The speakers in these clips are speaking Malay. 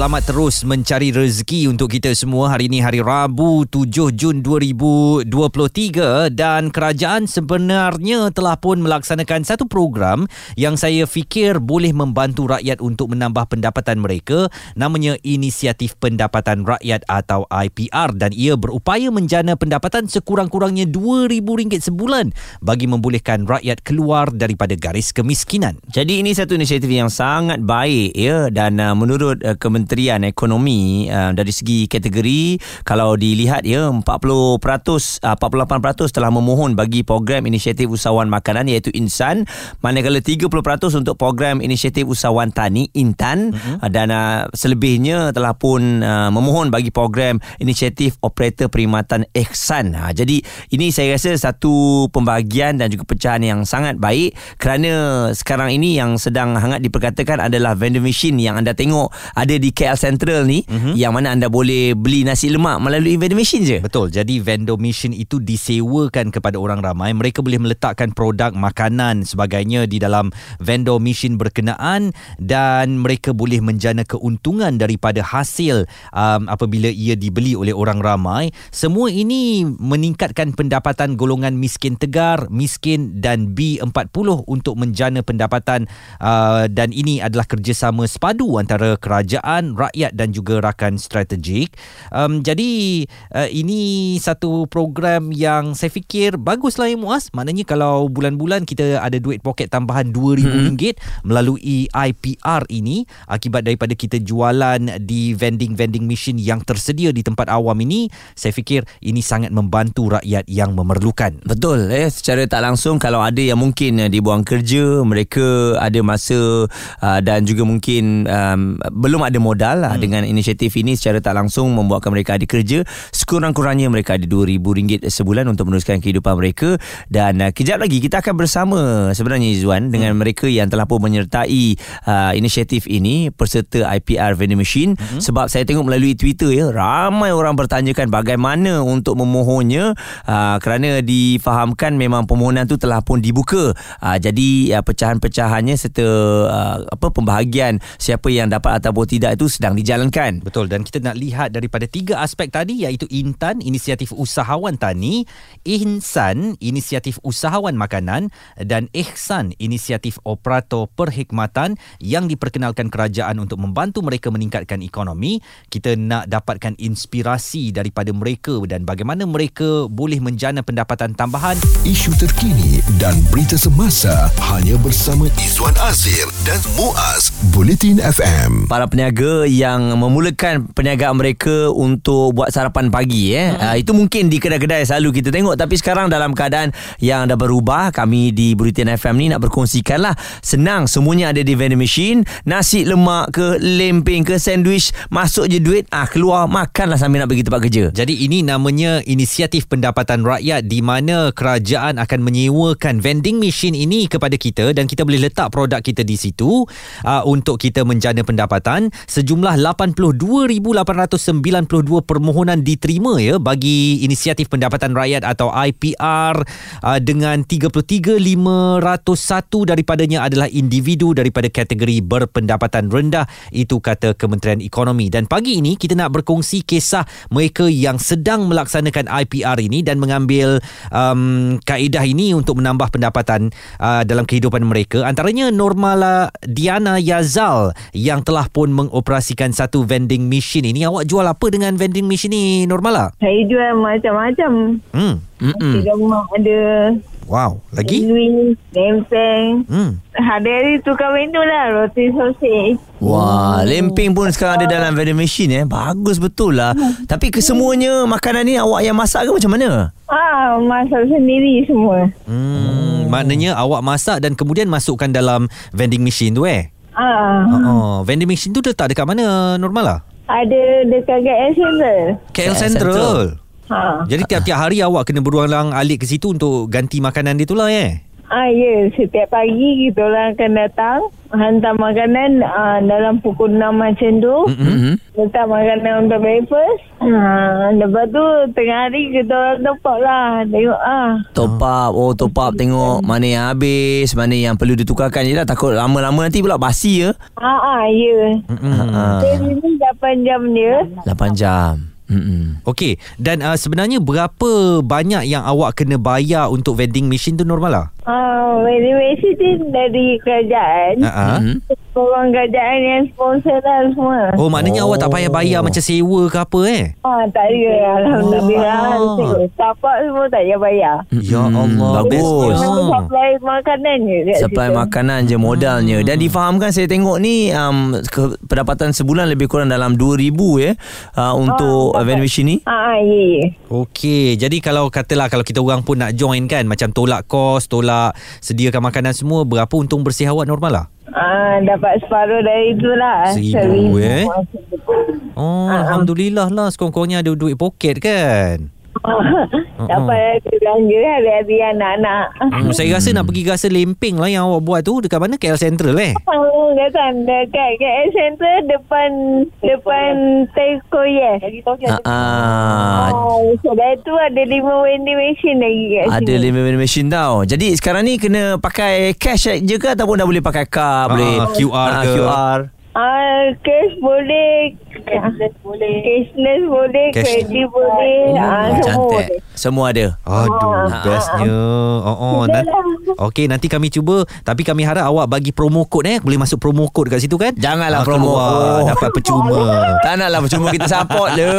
Selamat terus mencari rezeki untuk kita semua. Hari ini hari Rabu 7 Jun 2023 dan kerajaan sebenarnya telah pun melaksanakan satu program yang saya fikir boleh membantu rakyat untuk menambah pendapatan mereka namanya Inisiatif Pendapatan Rakyat atau IPR dan ia berupaya menjana pendapatan sekurang-kurangnya RM2,000 sebulan bagi membolehkan rakyat keluar daripada garis kemiskinan. Jadi ini satu inisiatif yang sangat baik ya dan uh, menurut uh, Kementerian Kementerian Ekonomi uh, dari segi kategori kalau dilihat ya 40% uh, 48% telah memohon bagi program inisiatif usahawan makanan iaitu Insan manakala 30% untuk program inisiatif usahawan tani Intan uh-huh. dan uh, selebihnya telah pun uh, memohon bagi program inisiatif operator perkhidmatan Ihsan. Ha, jadi ini saya rasa satu pembahagian dan juga pecahan yang sangat baik kerana sekarang ini yang sedang hangat diperkatakan adalah vending machine yang anda tengok ada di KL Central ni mm-hmm. yang mana anda boleh beli nasi lemak melalui vending machine je. Betul. Jadi vending machine itu disewakan kepada orang ramai. Mereka boleh meletakkan produk makanan sebagainya di dalam vending machine berkenaan dan mereka boleh menjana keuntungan daripada hasil um, apabila ia dibeli oleh orang ramai. Semua ini meningkatkan pendapatan golongan miskin tegar, miskin dan B40 untuk menjana pendapatan uh, dan ini adalah kerjasama sepadu antara kerajaan kerajaan, rakyat dan juga rakan strategik. Um, jadi uh, ini satu program yang saya fikir baguslah ya Muaz. Maknanya kalau bulan-bulan kita ada duit poket tambahan RM2,000 hmm. melalui IPR ini akibat daripada kita jualan di vending-vending machine yang tersedia di tempat awam ini, saya fikir ini sangat membantu rakyat yang memerlukan. Betul. Eh, secara tak langsung kalau ada yang mungkin uh, dibuang kerja, mereka ada masa uh, dan juga mungkin um, belum ada modal lah hmm. dengan inisiatif ini secara tak langsung membuatkan mereka ada kerja sekurang-kurangnya mereka ada RM2,000 sebulan untuk meneruskan kehidupan mereka dan uh, kejap lagi kita akan bersama sebenarnya Izzuan dengan hmm. mereka yang telah pun menyertai uh, inisiatif ini peserta IPR vending machine hmm. sebab saya tengok melalui Twitter ya ramai orang bertanyakan bagaimana untuk memohonnya uh, kerana difahamkan memang permohonan tu telah pun dibuka uh, jadi uh, pecahan-pecahannya serta uh, apa pembahagian siapa yang dapat ataupun tidak itu sedang dijalankan. Betul dan kita nak lihat daripada tiga aspek tadi iaitu Intan inisiatif usahawan tani, Ihsan inisiatif usahawan makanan dan Ihsan inisiatif operator perkhidmatan yang diperkenalkan kerajaan untuk membantu mereka meningkatkan ekonomi. Kita nak dapatkan inspirasi daripada mereka dan bagaimana mereka boleh menjana pendapatan tambahan. Isu terkini dan berita semasa hanya bersama Izwan Azir dan Muaz Bulletin FM. Para peniaga yang memulakan perniagaan mereka untuk buat sarapan pagi eh. Hmm. Uh, itu mungkin di kedai-kedai selalu kita tengok tapi sekarang dalam keadaan yang dah berubah kami di Buritan FM ni nak berkongsikan lah senang semuanya ada di vending machine nasi lemak ke lempeng ke sandwich masuk je duit ah keluar makanlah sambil nak pergi tempat kerja. Jadi ini namanya inisiatif pendapatan rakyat di mana kerajaan akan menyewakan vending machine ini kepada kita dan kita boleh letak produk kita di situ uh, untuk kita menjana pendapatan sejumlah 82,892 permohonan diterima ya bagi inisiatif pendapatan rakyat atau IPR uh, dengan 33,501 daripadanya adalah individu daripada kategori berpendapatan rendah itu kata Kementerian Ekonomi. Dan pagi ini kita nak berkongsi kisah mereka yang sedang melaksanakan IPR ini dan mengambil um, kaedah ini untuk menambah pendapatan uh, dalam kehidupan mereka. Antaranya Normala Diana Yazal yang telah pun mengoperasikan mengoperasikan satu vending machine ini. Awak jual apa dengan vending machine ni Normala? Saya jual macam-macam. Hmm. Mm-mm. rumah ada Wow, lagi? Louis, lempeng. Hmm. Hari-hari tukar menu lah, roti sosis. Wah, lempeng pun sekarang ada dalam vending machine eh. Bagus betul lah. Hmm. Tapi kesemuanya makanan ni awak yang masak ke macam mana? Ah, masak sendiri semua. Hmm, maknanya awak masak dan kemudian masukkan dalam vending machine tu eh? Ah. Oh, vending machine tu letak dekat mana normal lah? Ada dekat KL Central. KL Central. Ha. Jadi tiap-tiap hari awak kena berulang alik ke situ untuk ganti makanan dia tu lah eh? Ah ya, setiap pagi kita orang akan datang hantar makanan ah, dalam pukul 6 macam tu. Mm-hmm. Letak makanan untuk breakfast. Ah, lepas tu tengah hari kita orang tempat lah. Tengok ah. Top up Oh top up Tengok mana yang habis Mana yang perlu ditukarkan je lah Takut lama-lama nanti pula basi ya Ah, ah ya. Ha, Jadi ni 8 jam dia. 8 jam Mm-mm. Okey, dan uh, sebenarnya berapa banyak yang awak kena bayar untuk vending machine tu normal lah? Ah, valuation ni dari kerajaan. Uh-huh. Orang kerajaan yang sponsor lah semua. Oh, maknanya Oh. awak tak payah bayar macam sewa ke apa eh? Ah, tak ada. Alhamdulillah. Oh. Tapak semua tak payah bayar. Ya. Allah, Bagus Oh. supply makanan je Supply situ. makanan je modalnya Dan difahamkan saya tengok ni um, ke, Pendapatan sebulan lebih kurang dalam 2,000 ya uh, Untuk uh, vending machine ni Ah, ah, ya, ya. Okey, jadi kalau katalah kalau kita orang pun nak join kan macam tolak kos, tolak sediakan makanan semua, berapa untung bersih awak normal lah? Ah, dapat separuh dari tu lah. Seribu, eh? Oh, Ah, ah. alhamdulillah lah sekurang-kurangnya ada duit poket kan. Dapat uh belanja hari-hari anak-anak. Hmm, saya rasa nak pergi rasa lemping lah yang awak buat tu dekat mana KL Central eh. Oh, kata dekat KL Center depan depan Teko Yes. uh, uh, Oh, sudah tu ada lima vending machine lagi kat sini. Ada limit vending machine tau Jadi sekarang ni kena pakai cash je ke Ataupun dah boleh pakai card Ah, Boleh QR Ah, ke? QR Ah, cash boleh. Cashless boleh. Cashless boleh. Kredit boleh. Ah, semua Cantik boleh. Semua ada Aduh, Ah, bestnya. Oh, oh. Nanti, lah. Okey, nanti kami cuba. Tapi kami harap awak bagi promo code eh. Boleh masuk promo code kat situ kan? Janganlah Ah, promo keluar, code. Dapat percuma. Tak naklah Cuma kita support je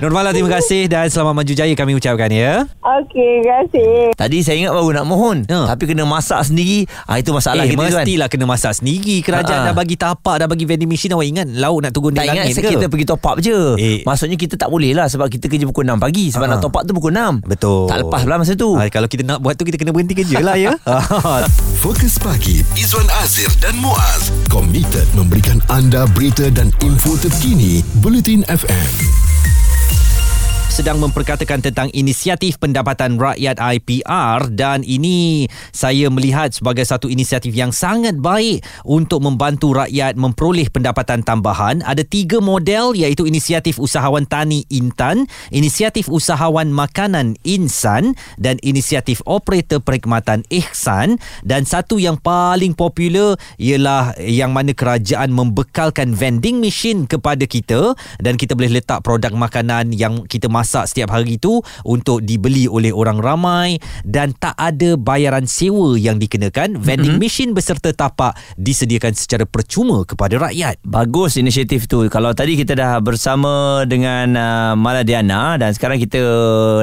Nurmala, terima kasih dan selamat maju jaya kami ucapkan ya. Okey, terima kasih. Tadi saya ingat baru nak mohon Ya. Tapi kena masak sendiri ah, Itu masalah eh, kita tu kan mestilah kena masak sendiri. Kerajaan Ha-ha. dah bagi tapak, dah bagi vending machine. Awak ingat lauk nak turun di Tak ingat langit se- ke? kita pergi top up je Eh. Maksudnya kita tak boleh lah Sebab kita kerja pukul 6 pagi Sebab Ha. nak top up tu pukul 6 Betul. Tak lepas lah masa tu Ah, kalau kita nak buat tu, kita kena berhenti kerja lah ya. Fokus pagi Izwan Azir dan Muaz komited memberikan anda berita dan info terkini Bulletin FM. Sedang memperkatakan tentang inisiatif pendapatan rakyat IPR dan ini saya melihat sebagai satu inisiatif yang sangat baik untuk membantu rakyat memperoleh pendapatan tambahan. Ada tiga model iaitu inisiatif usahawan tani Intan, inisiatif usahawan makanan Insan dan inisiatif operator perkhidmatan Ihsan dan satu yang paling popular ialah yang mana kerajaan membekalkan vending machine kepada kita dan kita boleh letak produk makanan yang kita masak setiap hari tu untuk dibeli oleh orang ramai dan tak ada bayaran sewa yang dikenakan. Vending mm-hmm. machine beserta tapak disediakan secara percuma kepada rakyat. Bagus inisiatif tu Kalau tadi kita dah bersama dengan uh, Mala Diana Dan sekarang kita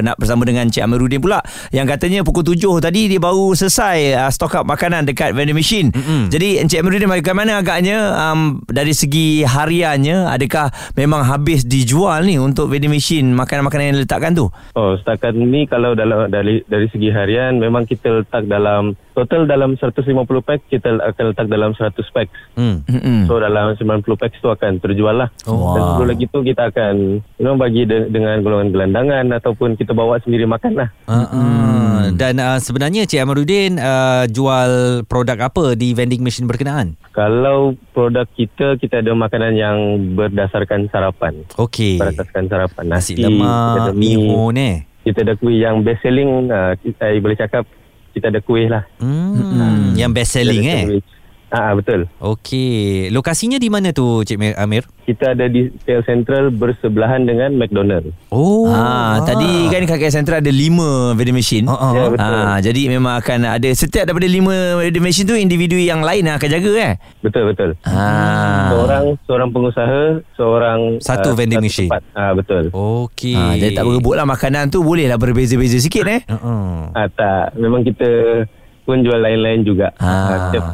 nak bersama dengan Cik Amiruddin pula Yang katanya pukul 7 tadi dia baru selesai uh, Stock up makanan dekat vending machine Mm-mm. Jadi Encik Amiruddin bagaimana agaknya um, Dari segi hariannya Adakah memang habis dijual ni Untuk vending machine makanan-makanan yang diletakkan tu? Oh, setakat ni kalau dalam dari dari segi harian memang kita letak dalam total dalam 150 pack kita akan letak dalam 100 pack. Hmm. So dalam 90 pack tu akan terjual lah. Oh, Dan wow. sebelum lagi tu kita akan you know, bagi de- dengan golongan gelandangan ataupun kita bawa sendiri makan lah. Uh-uh. Dan uh, sebenarnya Cik Amaruddin uh, jual produk apa di vending machine berkenaan? Kalau produk kita, kita ada makanan yang berdasarkan sarapan. Okey. Berdasarkan sarapan. Nasi kita lemak, mihun eh. Kita ada kuih yang best selling, uh, saya boleh cakap kita ada kuih lah. Hmm, yang best selling eh. Ah, betul. Okey. Lokasinya di mana tu Cik Mi- Amir? Kita ada di KL Central bersebelahan dengan McDonald. Oh. Ah, tadi kan kat KL Central ada 5 vending machine. Uh-uh. Ya, betul. Ah, jadi memang akan ada setiap daripada 5 vending machine tu individu yang lain akan jaga eh. Betul betul. Ah. Seorang seorang pengusaha, seorang Satu vending machine. tempat. Ah betul. Okey. Ah, jadi tak berebut lah makanan tu boleh lah berbeza-beza sikit eh. Uh-uh. Ah tak, memang kita pun jual lain-lain juga. Ah. Ah. setiap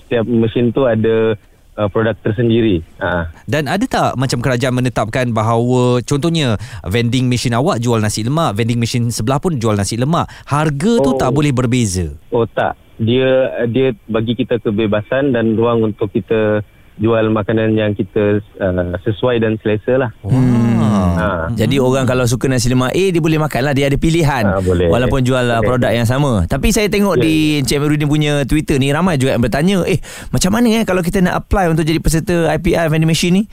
setiap mesin tu ada uh, produk tersendiri. Ah. Dan ada tak macam kerajaan menetapkan bahawa contohnya vending machine awak jual nasi lemak, vending machine sebelah pun jual nasi lemak. Harga tu Oh. tak boleh berbeza. Oh tak, dia dia bagi kita kebebasan dan ruang untuk kita jual makanan yang kita uh, sesuai dan selesa lah. Hmm. Ha. Jadi orang kalau suka nasi lemak A dia boleh makan lah dia ada pilihan Ah, boleh. walaupun jual Boleh. produk yang sama. Tapi saya tengok Ya. di Encik Amiruddin punya Twitter ni ramai juga yang bertanya, "Eh, macam mana eh kalau kita nak apply untuk jadi peserta IPR vending machine ni?"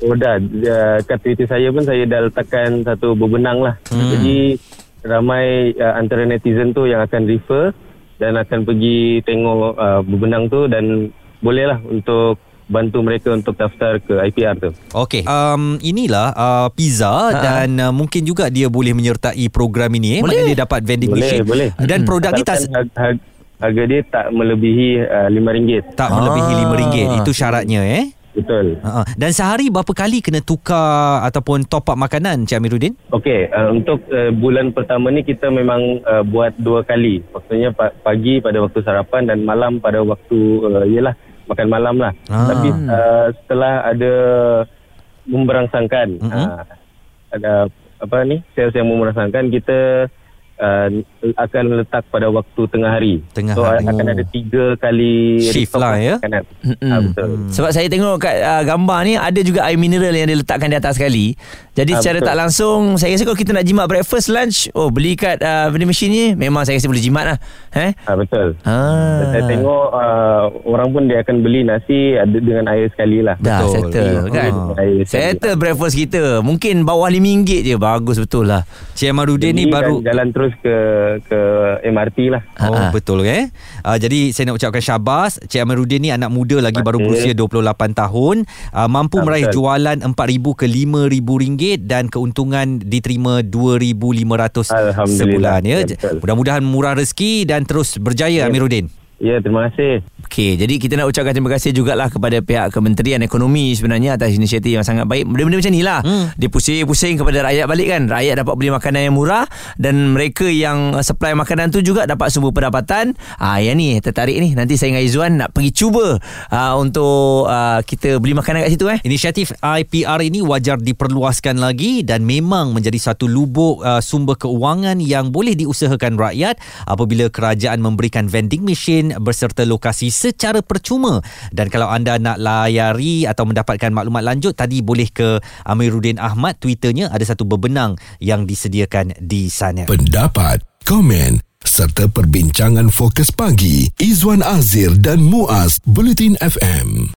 Oh dah, uh, kat Twitter saya pun saya dah letakkan satu berbenang lah. Hmm. Jadi ramai uh, antara netizen tu yang akan refer dan akan pergi tengok uh, berbenang tu dan bolehlah untuk bantu mereka untuk daftar ke IPR tu. Okey, um, inilah uh, pizza dan uh, mungkin juga dia boleh menyertai program ini eh. Boleh. Mana dia dapat vending Boleh, machine. boleh. Dan produk ni tak Asalkan harga, dia tak melebihi uh, RM5. tak melebihi Ah. RM5. Itu syaratnya eh. Betul. Uh-uh. Dan sehari berapa kali kena tukar ataupun top up makanan Cik Amiruddin? Okey, uh, untuk uh, bulan pertama ni kita memang uh, buat dua kali. Maksudnya pa- pagi pada waktu sarapan dan malam pada waktu uh, yalah makan malam lah. Ah. Tapi uh, setelah ada memberangsangkan Mhm. uh, ada apa ni sales yang memberangsangkan kita uh, akan letak pada waktu tengah hari. Tengah so hari. akan ada tiga kali Shift restock lah, ya? betul. Sebab saya tengok kat uh, gambar ni ada juga air mineral yang diletakkan di atas sekali. Jadi Ah, secara betul. tak langsung saya rasa kalau kita nak jimat breakfast lunch, oh beli kat uh, vending machine ni memang saya rasa boleh jimat lah. Eh? Ah, betul. Ah. Dan Saya tengok uh, orang pun dia akan beli nasi dengan air sekali lah. Dah Betul. settle kan. Ah. Air sekali. Settle breakfast kita. Mungkin bawah RM5 je bagus betul lah. Cik Amiruddin ni baru jalan terus ke ke MRT lah. Oh ah. betul eh. Uh, jadi saya nak ucapkan syabas Cik Amiruddin ni anak muda lagi baru Terima kasih. berusia 28 tahun uh, mampu Ah, meraih betul. jualan RM4,000 ke RM5,000 ringgit dan keuntungan diterima RM2,500 Alhamdulillah. sebulan ya. Betul. Mudah-mudahan murah rezeki dan terus berjaya Amiruddin. Ya, terima kasih. Okey, jadi kita nak ucapkan terima kasih jugalah kepada pihak Kementerian Ekonomi sebenarnya atas inisiatif yang sangat baik. Benda-benda macam ni lah. Hmm. Dia pusing-pusing kepada rakyat balik kan. Rakyat dapat beli makanan yang murah dan mereka yang supply makanan tu juga dapat sumber pendapatan. Ah yang ni tertarik ni. Nanti saya dengan Izzuan nak pergi cuba ah, untuk ah, kita beli makanan kat situ eh. Inisiatif IPR ini wajar diperluaskan lagi dan memang menjadi satu lubuk uh, sumber keuangan yang boleh diusahakan rakyat apabila kerajaan memberikan vending machine berserta lokasi secara percuma. Dan kalau anda nak layari atau mendapatkan maklumat lanjut tadi boleh ke Amiruddin Ahmad Twitternya ada satu bebenang yang disediakan di sana. Pendapat, komen serta perbincangan fokus pagi Izwan Azir dan Muaz Bulletin FM.